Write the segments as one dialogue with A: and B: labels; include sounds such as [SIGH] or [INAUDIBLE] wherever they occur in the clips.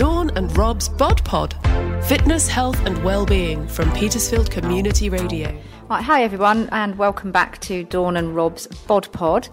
A: Dawn and Rob's Bod Pod. Fitness, health, and well-being from Petersfield Community Radio.
B: Right, hi everyone, and welcome back to Dawn and Rob's Bod Pod.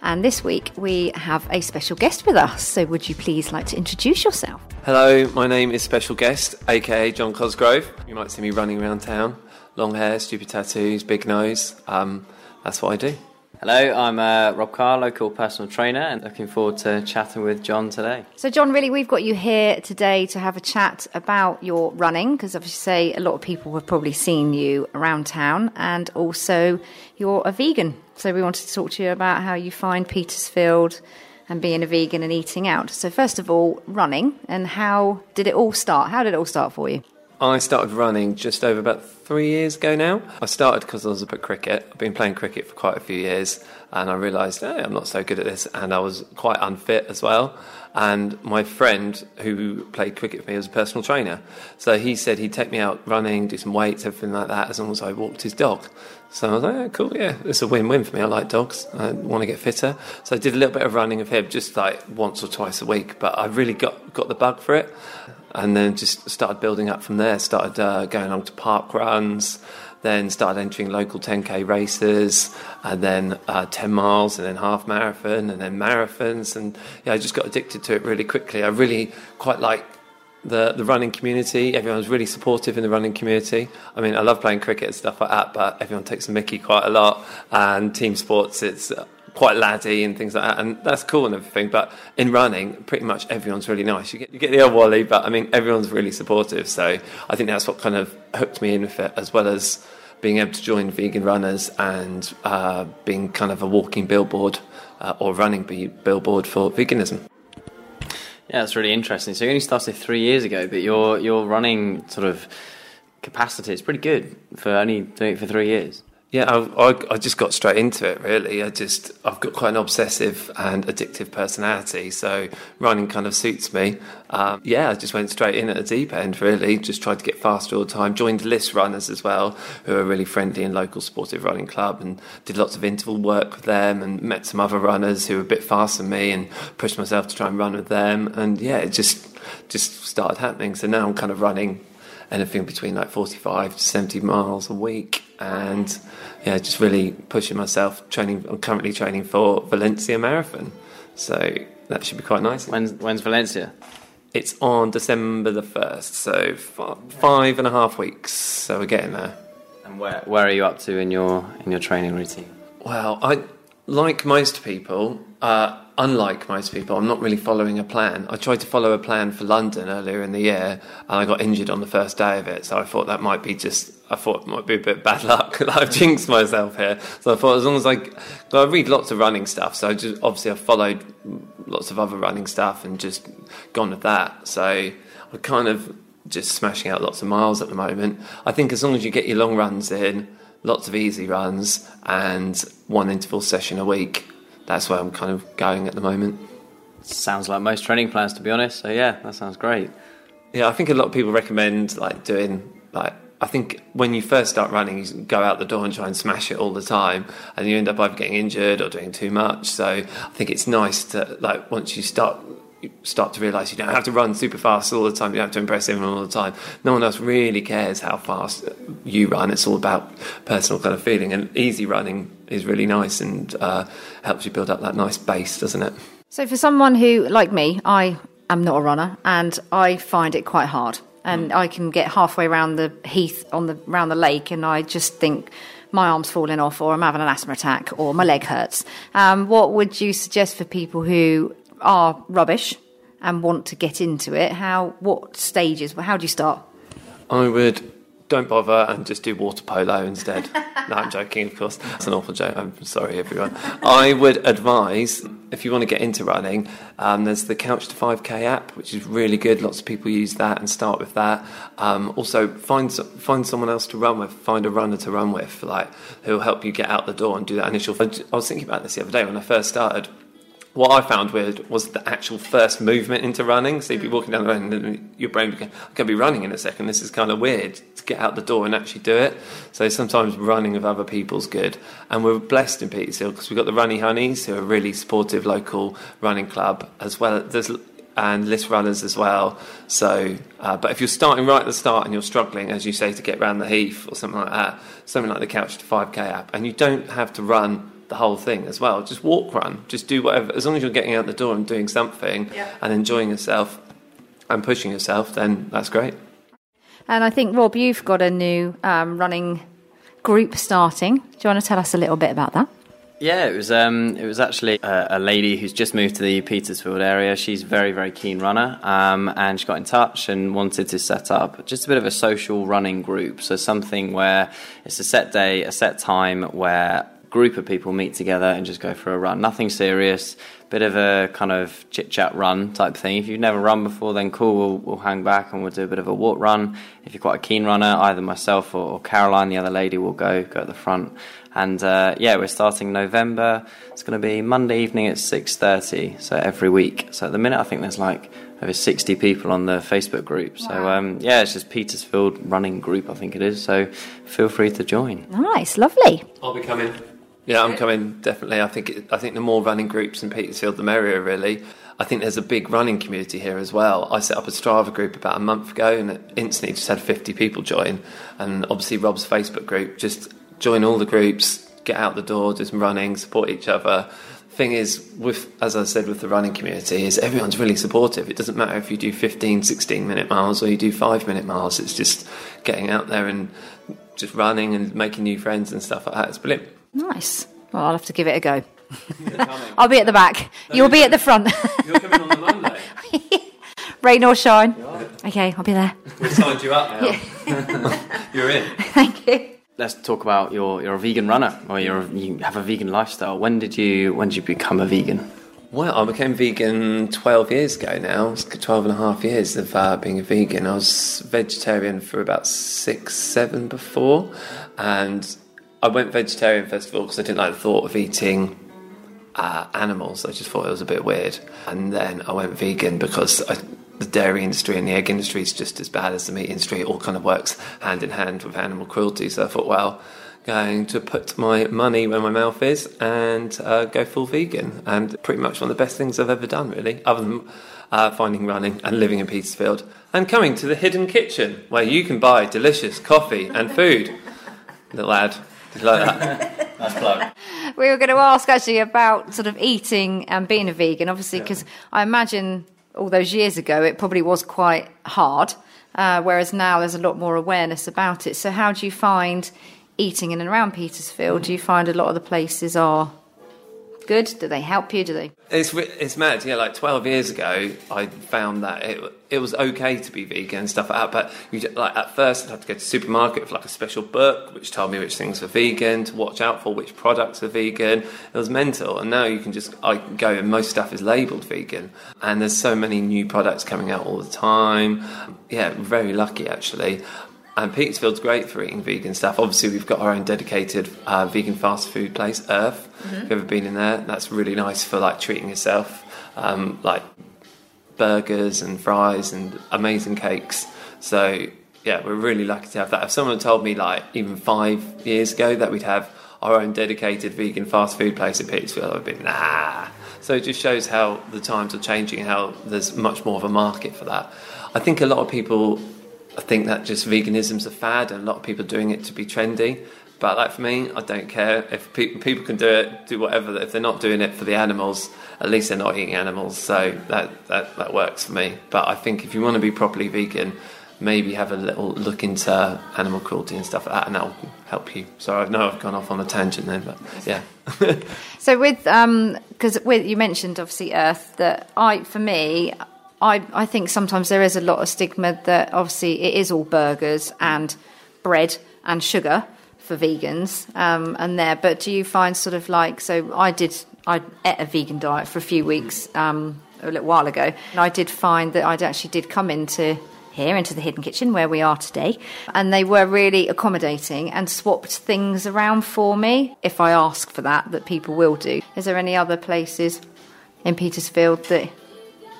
B: And this week we have a special guest with us. So, would you please like to introduce yourself?
C: Hello, my name is Special Guest, aka Jhon Cosgrove. You might see me running around town. Long hair, stupid tattoos, big nose. Um, that's what I do.
D: Hello, I'm uh, Rob Carr, local personal trainer, and looking forward to chatting with Jhon today.
B: So, Jhon, really, we've got you here today to have a chat about your running, because obviously, say a lot of people have probably seen you around town, and also you're a vegan. So, we wanted to talk to you about how you find Petersfield and being a vegan and eating out. So, first of all, running, and how did it all start? How did it all start for you?
C: I started running just over about three years ago now. I started because I was up at cricket. I've been playing cricket for quite a few years, and I realised hey, I'm not so good at this, and I was quite unfit as well. And my friend who played cricket for me was a personal trainer, so he said he'd take me out running, do some weights, everything like that, as long as I walked his dog. So I was like, oh, cool, yeah, it's a win-win for me. I like dogs. I want to get fitter, so I did a little bit of running of him, just like once or twice a week. But I really got got the bug for it and then just started building up from there. Started uh, going along to park runs, then started entering local 10k races, and then uh, 10 miles, and then half marathon, and then marathons, and yeah, I just got addicted to it really quickly. I really quite like the the running community. Everyone's really supportive in the running community. I mean, I love playing cricket and stuff like that, but everyone takes a Mickey quite a lot. And team sports, it's quite laddie and things like that, and that's cool and everything. But in running, pretty much everyone's really nice. You get you get the old wally, but I mean everyone's really supportive. So I think that's what kind of hooked me in with it, as well as being able to join vegan runners and uh, being kind of a walking billboard uh, or running billboard for veganism.
D: Yeah, that's really interesting. So you only started three years ago, but your your running sort of capacity is pretty good for only doing it for three years.
C: Yeah, I, I, I, just got straight into it. Really, I just I've got quite an obsessive and addictive personality, so running kind of suits me. Um, yeah, I just went straight in at the deep end. Really, just tried to get faster all the time. Joined Liss Runners as well, who are really friendly and local sportive running club, and did lots of interval work with them, and met some other runners who were a bit faster than me, and pushed myself to try and run with them. And yeah, it just just started happening. So now I'm kind of running anything between like 45 to 70 miles a week and yeah just really pushing myself training i'm currently training for valencia marathon. So that should be quite nice.
D: When's, when's valencia?
C: It's on december the 1st so five and a half weeks. So we're getting there.
D: And where, where are you up to in your in your training routine?
C: Well i like most people uh, unlike most people, I'm not really following a plan. I tried to follow a plan for London earlier in the year, and I got injured on the first day of it. So I thought that might be just, I thought it might be a bit bad luck [LAUGHS] I've jinxed myself here. So I thought as long as I, I read lots of running stuff, so I just obviously I've followed lots of other running stuff and just gone with that. So I'm kind of just smashing out lots of miles at the moment. I think as long as you get your long runs in, lots of easy runs, and one interval session a week that's where I'm kind of going at the moment.
D: Sounds like most training plans, to be honest. So yeah, that sounds great.
C: Yeah, I think a lot of people recommend like doing like I think when you first start running, you go out the door and try and smash it all the time, and you end up either getting injured or doing too much. So I think it's nice to like once you start you start to realise you don't have to run super fast all the time. You don't have to impress everyone all the time. No one else really cares how fast you run. It's all about personal kind of feeling. And easy running is really nice and uh, helps you build up that nice base, doesn't it?
B: So for someone who, like me, I am not a runner and I find it quite hard. And mm. I can get halfway around the heath on the around the lake, and I just think my arm's falling off, or I'm having an asthma attack, or my leg hurts. Um, what would you suggest for people who are rubbish and want to get into it, how what stages? How do you start?
C: I would don't bother and just do water polo instead. no, I'm joking, of course. That's an awful joke. I'm sorry, everyone. I would advise if you want to get into running, um, there's the Couch to 5K app, which is really good. Lots of people use that and start with that. Um, also, find find someone else to run with. Find a runner to run with, like who'll help you get out the door and do that initial. I was thinking about this the other day when I first started what I found weird was the actual first movement into running. So you'd be walking down the road and your brain would go, I'm going to be running in a second. This is kind of weird to get out the door and actually do it. So sometimes running with other people's good. And we're blessed in Petersfield because we've got the Runny Honeys, who are a really supportive local running club, as well. There's and Liss runners as well. So, uh, but if you're starting right at the start and you're struggling, as you say, to get around the Heath or something like that, something like the Couch to 5K app, and you don't have to run the whole thing as well. Just walk, run, just do whatever. As long as you're getting out the door and doing something
B: Yeah.
C: and enjoying yourself and pushing yourself, then that's great.
B: And I think, Rob, you've got a new um, running group starting. Do you want to tell us a little bit about that?
D: Yeah, it was um, it was actually a, a lady who's just moved to the Petersfield area. She's a very very keen runner, um, and she got in touch and wanted to set up just a bit of a social running group. So something where it's a set day, a set time where a group of people meet together and just go for a run. Nothing serious, bit of a kind of chit chat run type thing. If you've never run before, then cool. We'll, we'll hang back and we'll do a bit of a walk run. If you're quite a keen runner, either myself or, or Caroline, the other lady, will go go at the front. And uh, yeah, we're starting November. It's going to be Monday evening at six thirty. So every week. So at the minute, I think there's like over sixty people on the Facebook group. So um, yeah, it's just Petersfield running group, I think it is. So feel free to join.
B: Nice, lovely.
C: I'll be coming. Yeah, I'm coming definitely. I think it, I think the more running groups in Petersfield, the merrier. Really, I think there's a big running community here as well. I set up a Strava group about a month ago, and it instantly just had 50 people join. And obviously, Rob's Facebook group. Just join all the groups, get out the door, do some running, support each other. Thing is, with as I said, with the running community, is everyone's really supportive. It doesn't matter if you do 15, 16 minute miles or you do five minute miles. It's just getting out there and just running and making new friends and stuff like that. It's brilliant.
B: Nice. Well, I'll have to give it a go. [LAUGHS] I'll be at the back. You'll be at the front.
C: You're coming on the Monday. [LAUGHS]
B: Rain or shine. Okay, I'll be there.
C: We've signed you up now. [LAUGHS] You're in.
B: Thank you.
D: Let's talk about your you're a vegan runner or you're you have a vegan lifestyle. When did you when did you become a vegan?
C: Well, I became vegan 12 years ago now. It's 12 and a half years of uh, being a vegan. I was vegetarian for about six, seven before. And I went vegetarian first of all because I didn't like the thought of eating uh, animals. I just thought it was a bit weird. And then I went vegan because I, the dairy industry and the egg industry is just as bad as the meat industry. It all kind of works hand in hand with animal cruelty. So I thought, well, going to put my money where my mouth is and uh, go full vegan. And pretty much one of the best things I've ever done, really, other than uh, finding running and living in Petersfield and coming to the Hidden Kitchen where you can buy delicious coffee and food. [LAUGHS] Little ad. Did you like that? [LAUGHS]
D: Nice plug.
B: We were going to ask actually about sort of eating and being a vegan, obviously, because I imagine all those years ago it probably was quite hard, uh, whereas now there's a lot more awareness about it. So, how do you find eating in and around Petersfield? Do you find a lot of the places are good? Do they help you? Do they?
C: It's it's mad, yeah. Like twelve years ago, I found that it it was okay to be vegan and stuff like that. But you like at first, I had to go to the supermarket for like a special book which told me which things were vegan to watch out for, which products are vegan. It was mental. And now you can just I go and most stuff is labelled vegan. And there's so many new products coming out all the time. Yeah, very lucky actually. And Petersfield's great for eating vegan stuff. Obviously, we've got our own dedicated uh, vegan fast food place, Earth. If you've ever been in there, that's really nice for like treating yourself, um, like burgers and fries and amazing cakes. So yeah, we're really lucky to have that. If someone had told me like even five years ago that we'd have our own dedicated vegan fast food place in Petersfield, I'd be nah. So it just shows how the times are changing, how there's much more of a market for that. I think a lot of people think that just veganism's a fad, and a lot of people doing it to be trendy. But like for me, I don't care if pe- people can do it, do whatever. If they're not doing it for the animals, at least they're not eating animals. So that that, that works for me. But I think if you want to be properly vegan, maybe have a little look into animal cruelty and stuff like that, and that will help you. So I know I've gone off on a tangent there, but yeah. [LAUGHS]
B: So with um, because with you mentioned obviously Earth that I for me I I think sometimes there is a lot of stigma that obviously it is all burgers and bread and sugar for vegans um, and there. But do you find sort of like so I did I ate a vegan diet for a few weeks um, a little while ago and I did find that I actually did come into here into the hidden kitchen where we are today and they were really accommodating and swapped things around for me if i ask for that that people will do is there any other places in petersfield that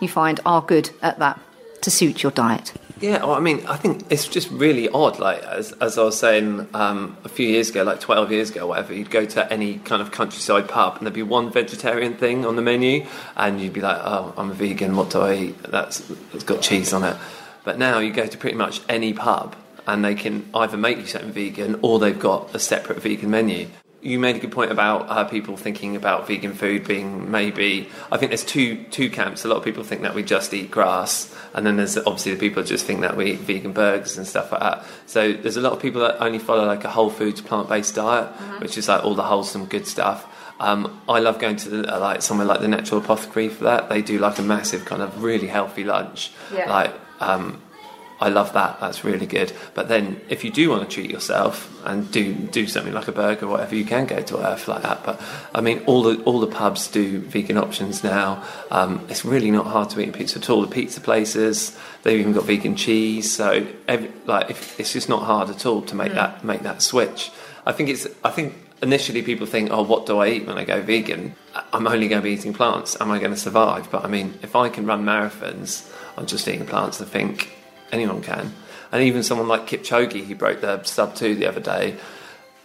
B: you find are good at that to suit your diet
C: Yeah, well, I mean, I think it's just really odd. Like, as, as I was saying um, a few years ago, like 12 years ago, whatever, you'd go to any kind of countryside pub and there'd be one vegetarian thing on the menu, and you'd be like, oh, I'm a vegan, what do I eat? That's, it's got cheese on it. But now you go to pretty much any pub and they can either make you something vegan or they've got a separate vegan menu you made a good point about uh, people thinking about vegan food being maybe. I think there's two two camps. A lot of people think that we just eat grass, and then there's obviously the people that just think that we eat vegan burgers and stuff like that. So there's a lot of people that only follow like a whole foods plant based diet, mm-hmm. which is like all the wholesome good stuff. Um, I love going to the, uh, like somewhere like the Natural Apothecary for that. They do like a massive kind of really healthy lunch, yeah. like um, I love that. That's really good. But then, if you do want to treat yourself and do do something like a burger or whatever, you can go to Earth like that. But I mean, all the all the pubs do vegan options now. Um, it's really not hard to eat a pizza at all. The pizza places they've even got vegan cheese. So every, like, if, it's just not hard at all to make mm. that make that switch. I think it's. I think initially people think, oh, what do I eat when I go vegan? I'm only going to be eating plants. Am I going to survive? But I mean, if I can run marathons on just eating plants, I think anyone can. And even someone like Kipchoge, he broke the sub two the other day.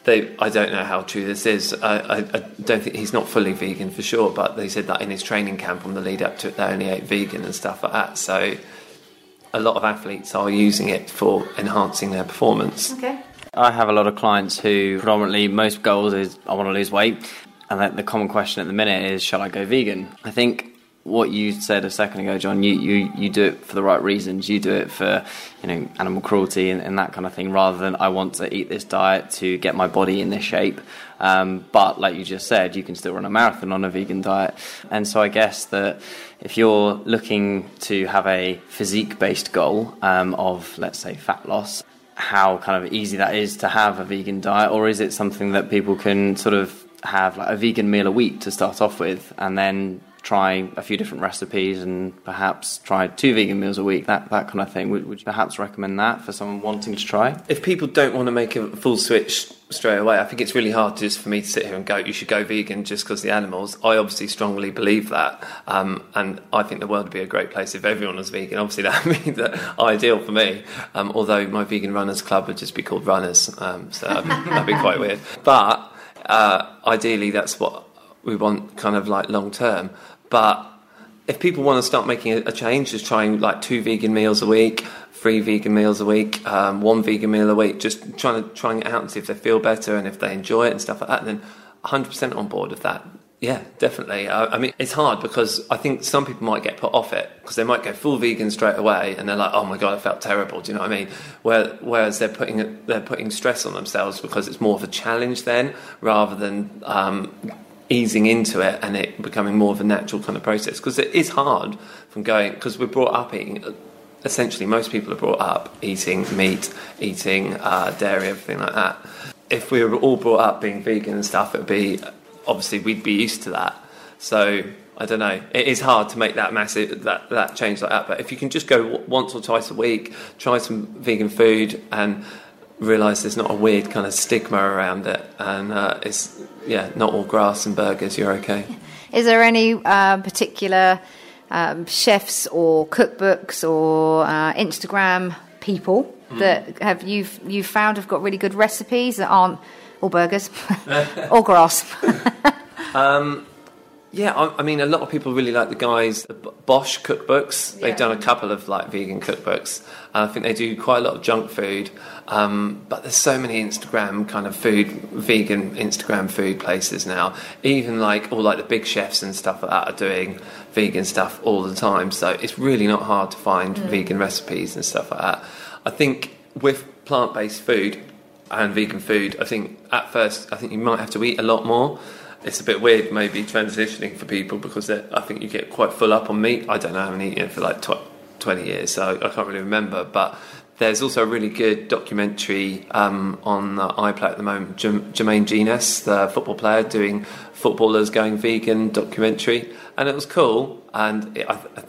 C: They, I don't know how true this is. I, I, I, don't think he's not fully vegan for sure, but they said that in his training camp on the lead up to it, they only ate vegan and stuff like that. So a lot of athletes are using it for enhancing their performance.
B: Okay.
D: I have a lot of clients who predominantly most goals is I want to lose weight, and the common question at the minute is, shall I go vegan? I think what you said a second ago, Jhon, you, you, you do it for the right reasons. You do it for you know animal cruelty and, and that kind of thing, rather than I want to eat this diet to get my body in this shape. Um, but like you just said, you can still run a marathon on a vegan diet. And so I guess that if you're looking to have a physique-based goal um, of, let's say, fat loss, how kind of easy that is to have a vegan diet, or is it something that people can sort of have like a vegan meal a week to start off with, and then try a few different recipes and perhaps try two vegan meals a week, that, that kind of thing. Would, would you perhaps recommend that for someone wanting to try?
C: If people don't want to make a full switch straight away, I think it's really hard just for me to sit here and go, you should go vegan just because the animals. I obviously strongly believe that. Um, and I think the world would be a great place if everyone was vegan. Obviously, [LAUGHS] that would be the ideal for me. Um, although my vegan runners club would just be called runners. Um, so that'd be, quite weird. But uh, ideally, that's what we want kind of like long term. But if people want to start making a, change, just trying like two vegan meals a week, three vegan meals a week, um, one vegan meal a week, just trying to trying it out and see if they feel better and if they enjoy it and stuff like that, then 100% on board with that. Yeah, definitely. I, I, mean, it's hard because I think some people might get put off it because they might go full vegan straight away and they're like, "Oh my god, I felt terrible." Do you know what I mean? Where, whereas they're putting they're putting stress on themselves because it's more of a challenge then rather than um, easing into it and it becoming more of a natural kind of process because it is hard from going because we're brought up eating essentially most people are brought up eating meat eating uh, dairy everything like that if we were all brought up being vegan and stuff it would be obviously we'd be used to that so I don't know. It is hard to make that massive that, that change like that. But if you can just go once or twice a week, try some vegan food, and realise there's not a weird kind of stigma around it, and uh, it's yeah, not all grass and burgers. You're okay. [LAUGHS]
B: Is there any uh, particular um, chefs or cookbooks or uh, Instagram people mm. that have you you found have got really good recipes that aren't all burgers [LAUGHS] or grass? [LAUGHS]
C: um, yeah, I, I, mean, a lot of people really like the guys, the Bosh cookbooks. They've done a couple of like vegan cookbooks. I think they do quite a lot of junk food. Um, but there's so many Instagram kind of food, vegan Instagram food places now. Even like all like the big chefs and stuff like that are doing vegan stuff all the time. So it's really not hard to find mm. vegan recipes and stuff like that. I think with plant-based food and vegan food, I think at first I think you might have to eat a lot more it's a bit weird maybe transitioning for people because I think you get quite full up on meat. I don't know, I haven't eaten it for like tw- 20 years, so I can't really remember. But there's also a really good documentary um, on the iPlayer at the moment. Jermaine Jenas, the football player, doing footballers going vegan documentary, and it was cool. And it, I, I,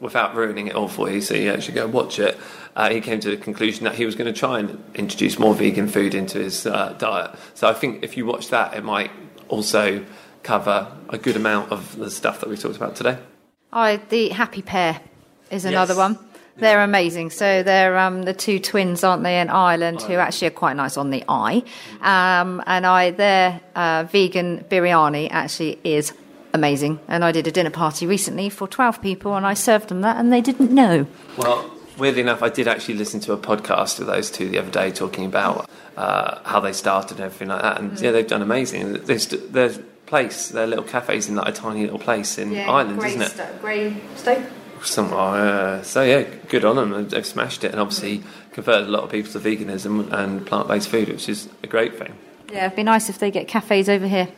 C: without ruining it all for you, so you actually go watch it. Uh, he came to the conclusion that he was going to try and introduce more vegan food into his uh, diet. So I think if you watch that, it might also cover a good amount of the stuff that we talked about today.
B: Oh, the happy Pear is another yes. one. They're amazing. So they're um, the two twins, aren't they, in Ireland, who actually are quite nice on the eye. Um, and I, their uh, vegan biryani actually is amazing. And I did a dinner party recently for 12 people, and I served them that, and they didn't know.
C: Well, weirdly enough, I did actually listen to a podcast of those two the other day talking about uh, how they started and everything like that. And yeah, they've done amazing. There's their place, their little cafes in like a tiny little place in Ireland, isn't it?
B: Grey Stoke.
C: Some, uh, so yeah, good on them. They've smashed it, and obviously converted a lot of people to veganism and plant-based food, which is a great thing.
B: Yeah, it'd be nice if they get cafes over here.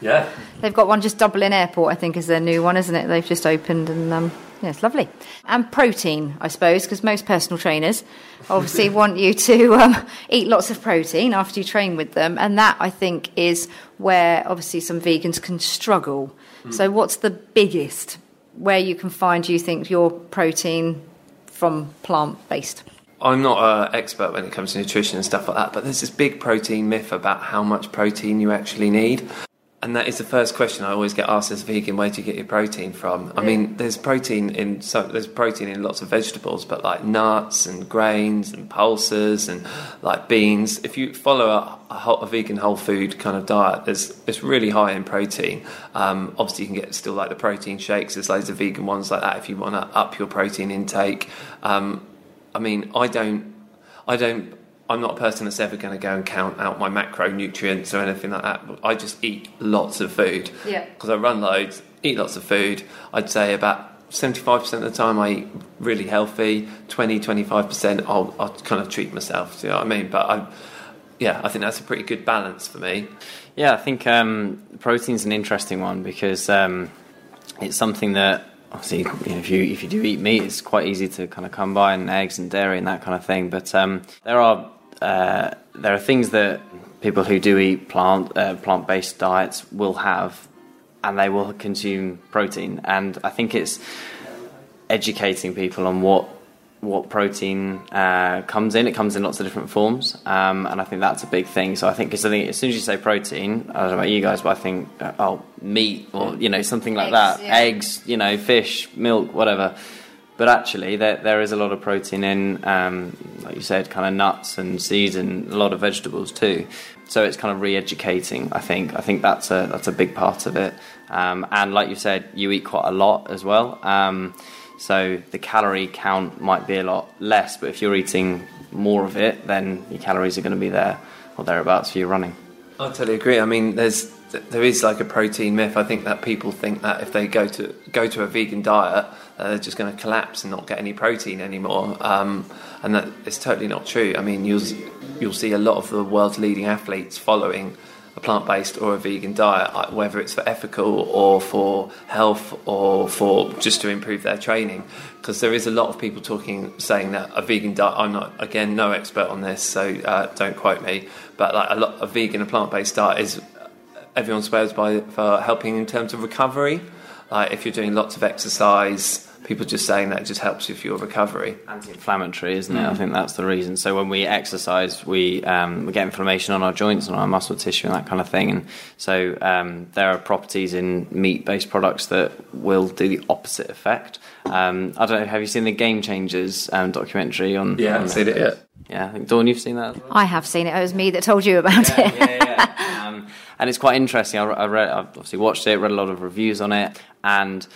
C: Yeah. [LAUGHS]
B: They've got one just Dublin Airport, I think, is their new one, isn't it? They've just opened, and um, yeah, it's lovely. And protein, I suppose, because most personal trainers obviously [LAUGHS] want you to um, eat lots of protein after you train with them, and that I think is where obviously some vegans can struggle. So, what's the biggest where you can find you think your protein from plant based?
C: I'm not an expert when it comes to nutrition and stuff like that, but there's this big protein myth about how much protein you actually need. And that is the first question I always get asked as a vegan: Where do you get your protein from? I mean, there's protein in so there's protein in lots of vegetables, but like nuts and grains and pulses and like beans. If you follow a, a, whole, a vegan whole food kind of diet, there's it's really high in protein. Um, obviously, you can get still like the protein shakes. There's loads of vegan ones like that if you want to up your protein intake. Um, I mean, I don't, I don't, I'm not a person that's ever going to go and count out my macronutrients or anything like that. I just eat lots of food.
B: Yeah.
C: Because I run loads, eat lots of food. I'd say about 75% of the time I eat really healthy. 20, 25% I'll, I'll kind of treat myself. Do you know what I mean? But I, yeah, I think that's a pretty good balance for me.
D: Yeah, I think um, protein's an interesting one because um, it's something that obviously you know, if you if you do eat meat, it's quite easy to kind of come by and eggs and dairy and that kind of thing. But um, there are uh, there are things that people who do eat plant uh, plant based diets will have, and they will consume protein. And I think it's educating people on what what protein uh, comes in. It comes in lots of different forms, um, and I think that's a big thing. So I think because I think as soon as you say protein, I don't know about you guys, but I think uh, oh meat or you know something like
B: Eggs,
D: that,
B: yeah.
D: eggs, you know fish, milk, whatever. But actually, there there is a lot of protein in, um, like you said, kind of nuts and seeds and a lot of vegetables too. So it's kind of re-educating. I think I think that's a that's a big part of it. Um, and like you said, you eat quite a lot as well. Um, so the calorie count might be a lot less, but if you're eating more of it, then your calories are going to be there or thereabouts for your running.
C: I totally agree. I mean, there's there is like a protein myth. I think that people think that if they go to go to a vegan diet, uh, they're just going to collapse and not get any protein anymore. Um, and that is totally not true. I mean, you'll you'll see a lot of the world's leading athletes following a plant-based or a vegan diet, uh, whether it's for ethical or for health or for just to improve their training. Because there is a lot of people talking, saying that a vegan diet. I'm not again no expert on this, so uh, don't quote me. But like a lot a vegan, a plant-based diet is everyone swears by for helping in terms of recovery. Like if you're doing lots of exercise, people just saying that it just helps with your recovery.
D: Anti-inflammatory, isn't it? I think that's the reason. So when we exercise, we um, we get inflammation on our joints and our muscle tissue and that kind of thing. And so um, there are properties in meat-based products that will do the opposite effect. Um, I don't know. Have you seen the Game Changers um, documentary on?
C: Yeah, i haven't seen it yet.
D: Yeah, I think Dawn, you've seen that. As well?
B: I have seen it. It was me that told you about it.
D: yeah, yeah. Um, and it's quite interesting. I, I read, I've obviously watched it, read a lot of reviews on it, and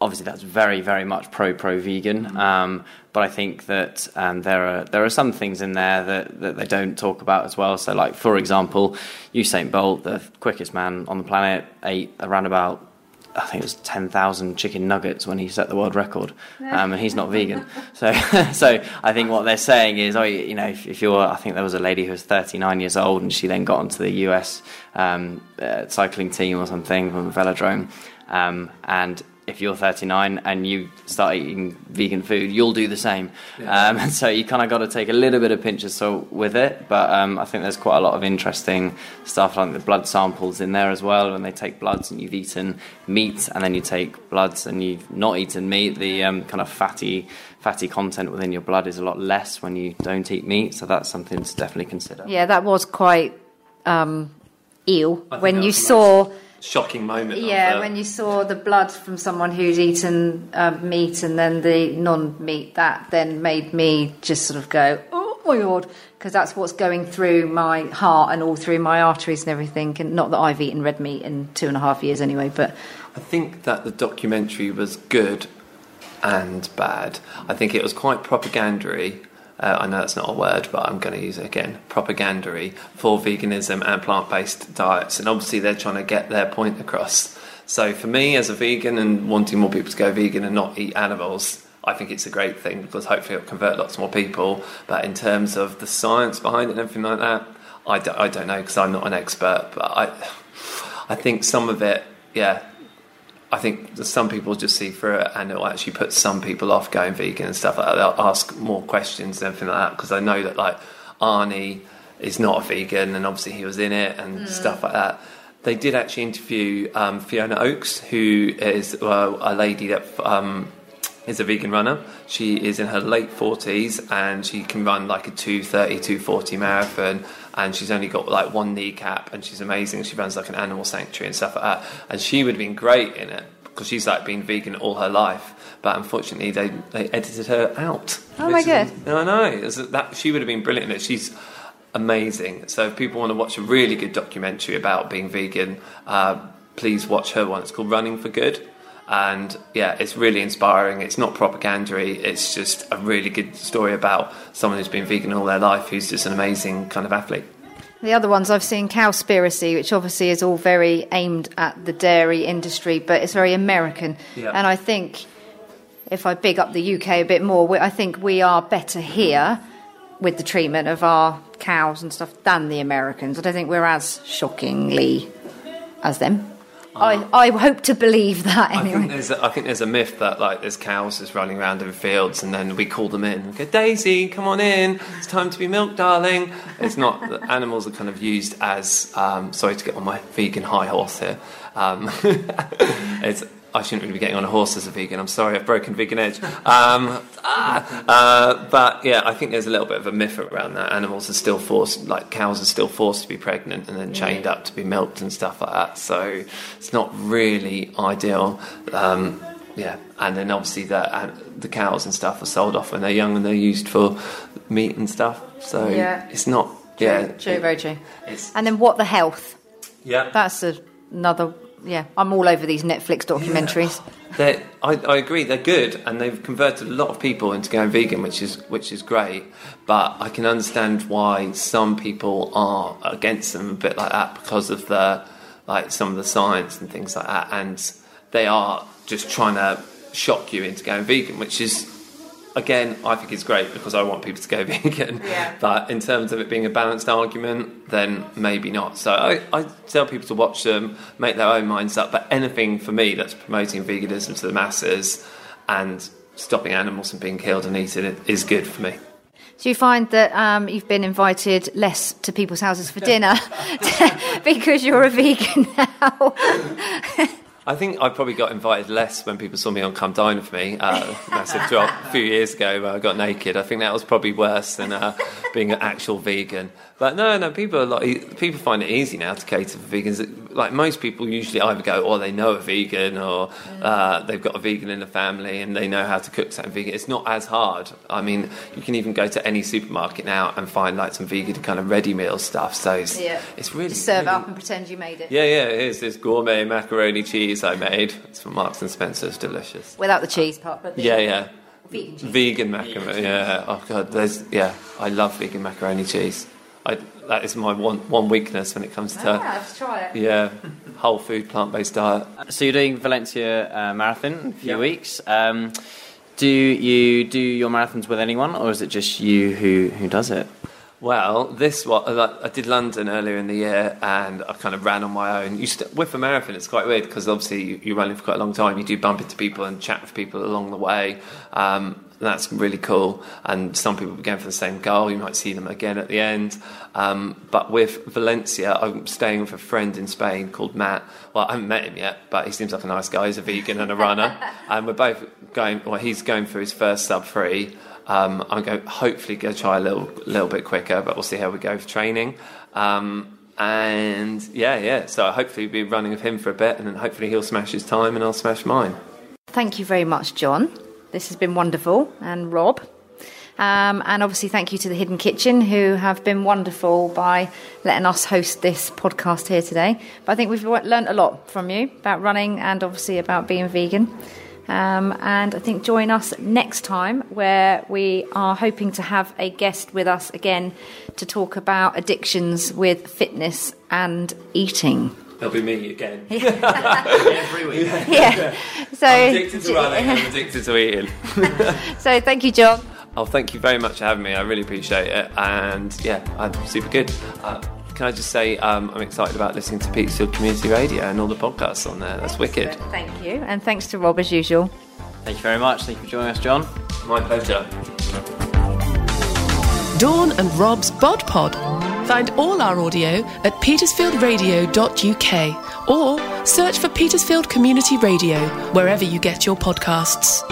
D: obviously that's very, very much pro pro vegan. Um, but I think that um, there are there are some things in there that, that they don't talk about as well. So, like for example, Usain Bolt, the quickest man on the planet, ate around about. I think it was ten thousand chicken nuggets when he set the world record, um, and he's not vegan. [LAUGHS] So, [LAUGHS] so I think what they're saying is, oh, you know, if, if you're, I think there was a lady who was 39 years old, and she then got onto the US um, uh, cycling team or something from a Velodrome, um, and if you're 39 and you start eating vegan food, you'll do the same. Um, [LAUGHS] and so you kind of got to take a little bit of pinch of salt with it. But um, I think there's quite a lot of interesting stuff, like the blood samples in there as well. When they take bloods and you've eaten meat, and then you take bloods and you've not eaten meat, the um, kind of fatty fatty content within your blood is a lot less when you don't eat meat. So that's something to definitely consider.
B: Yeah, that was quite um, ill when you
C: was the
B: saw
C: shocking moment.
B: Yeah, when you saw the blood from someone who's eaten um, meat and then the non-meat, that then made me just sort of go, "Oh my god," because that's what's going through my heart and all through my arteries and everything. And not that I've eaten red meat in two and a half years anyway, but
C: I think that the documentary was good and bad. I think it was quite propagandary. Uh, I know that's not a word, but I'm going to use it again. Propagandary for veganism and plant-based diets, and obviously they're trying to get their point across. So for me, as a vegan and wanting more people to go vegan and not eat animals, I think it's a great thing because hopefully it'll convert lots more people. But in terms of the science behind it and everything like that, I don't, I don't know because I'm not an expert. But I, I think some of it, yeah, I think some people just see through it and it'll actually put some people off going vegan and stuff like that. They'll ask more questions and everything like that because I know that like Arnie is not a vegan and obviously he was in it and stuff like that. They did actually interview um, Fiona Oakes, who is well, a lady that um, is a vegan runner. She is in her late 40s and she can run like a 230, 240 marathon. And she's only got like one kneecap and she's amazing. She runs like an animal sanctuary and stuff like that. And she would have been great in it because she's like been vegan all her life. But unfortunately, they, they edited her out.
B: Oh my God.
C: I know. That, she would have been brilliant in it. She's amazing. So if people want to watch a really good documentary about being vegan, uh, please watch her one. It's called Running for Good. And yeah, it's really inspiring. It's not propagandary. It's just a really good story about someone who's been vegan all their life, who's just an amazing kind of athlete.
B: The other ones I've seen Cowspiracy, which obviously is all very aimed at the dairy industry, but it's very American.
C: Yeah.
B: And I think if I big up the UK a bit more, I think we are better here with the treatment of our cows and stuff than the Americans. I don't think we're as shockingly as them. I, I hope to believe that
C: I think there's a, I think there's a myth that like there's cows just running around in fields and then we call them in. We go, Daisy, come on in. It's time to be milked, darling. It's not. Animals are kind of used as. Um, sorry to get on my vegan high horse here. Um, [LAUGHS] it's. I shouldn't really be getting on a horse as a vegan. I'm sorry, I've broken vegan edge. Um, ah, uh, but yeah, I think there's a little bit of a myth around that. Animals are still forced, like cows are still forced to be pregnant and then chained up to be milked and stuff like that. So it's not really ideal. Um, yeah, and then obviously the uh, the cows and stuff are sold off when they're young and they're used for meat and stuff. So
B: Yeah.
C: it's not. Yeah,
B: True, very true.
C: It's,
B: And then what the health?
C: yeah,
B: That's a, another. Yeah, I'm all over these Netflix documentaries.
C: They're, I, I agree, they're good, and they've converted a lot of people into going vegan, which is which is great. But I can understand why some people are against them a bit like that because of the like some of the science and things like that, and they are just trying to shock you into going vegan, which is again I think is great because I want people to go [LAUGHS] vegan.
B: Yeah.
C: But in terms of it being a balanced argument, then maybe not. So I, I tell people to watch them, make their own minds up. But anything for me that's promoting veganism to the masses and stopping animals from being killed and eaten is good for me.
B: Do you find that um, you've been invited less to people's houses for dinner [LAUGHS] because you're a vegan now? [LAUGHS]
C: I think I probably got invited less when people saw me on Come Dine With Me. Uh, [LAUGHS] massive drop a few years ago where I got naked. I think that was probably worse than uh, being an actual vegan. But no, no, people are like, people find it easy now to cater for vegans. Like most people usually either go, or they know a vegan, or uh, they've got a vegan in the family and they know how to cook something vegan. It's not as hard. I mean, you can even go to any supermarket now and find like some vegan kind of ready meal stuff. So it's, yeah. it's really
B: Just serve it
C: really-
B: up and pretend you made it.
C: yeah, yeah, here's this gourmet macaroni cheese I made. It's from Marks and Spencer's, delicious.
B: Without the cheese part, but the
C: Yeah, yeah.
B: vegan.
C: Vegan macaroni. Yeah. Oh god, there's yeah. I love vegan macaroni cheese. I that is my one one weakness when it comes to
B: Ah, let's try it.
C: yeah, whole food plant based diet.
D: So you're doing Valencia uh, marathon in a few
C: Yeah.
D: weeks. Um, do you do your marathons with anyone, or is it just you who, who does it?
C: Well, this what I did London earlier in the year, and I kind of ran on my own. You st- with a marathon, it's quite weird because obviously you, you're running for quite a long time. You do bump into people and chat with people along the way. Um, that's really cool. And some people are going for the same goal. You might see them again at the end. Um, but with Valencia, I'm staying with a friend in Spain called Matt. Well, I haven't met him yet, but he seems like a nice guy. He's a vegan and a runner, [LAUGHS] and we're both going. Well, he's going for his first sub three. Um, I'm going hopefully going to try a little little bit quicker, but we'll see how we go for training. Um, and yeah, yeah. So hopefully we'll be running with him for a bit, and then hopefully he'll smash his time, and I'll smash mine.
B: Thank you very much, Jhon. This has been wonderful, and Rob. Um, and obviously, thank you to the Hidden Kitchen, who have been wonderful by letting us host this podcast here today. But I think we've learned a lot from you about running and obviously about being vegan. Um, and I think join us next time where we are hoping to have a guest with us again to talk about addictions with fitness and eating.
C: That'll be me again. [LAUGHS]
D: Every week. [LAUGHS]
B: Yeah. So,
C: I'm addicted to running, I'm [LAUGHS] addicted to eating.
B: so thank you, Jhon.
C: Oh, thank you very much for having me. I really appreciate it. And yeah, I'm super good. Uh, can I just say um, I'm excited about listening to Petersfield Community Radio and all the podcasts on there. That's wicked.
B: Thank you. And thanks to Rob as usual.
D: Thank you very much. Thank you for joining us, Jhon.
C: My pleasure.
A: Dawn and Rob's Bod Pod. Find all our audio at petersfieldradio.uk or search for Petersfield Community Radio wherever you get your podcasts.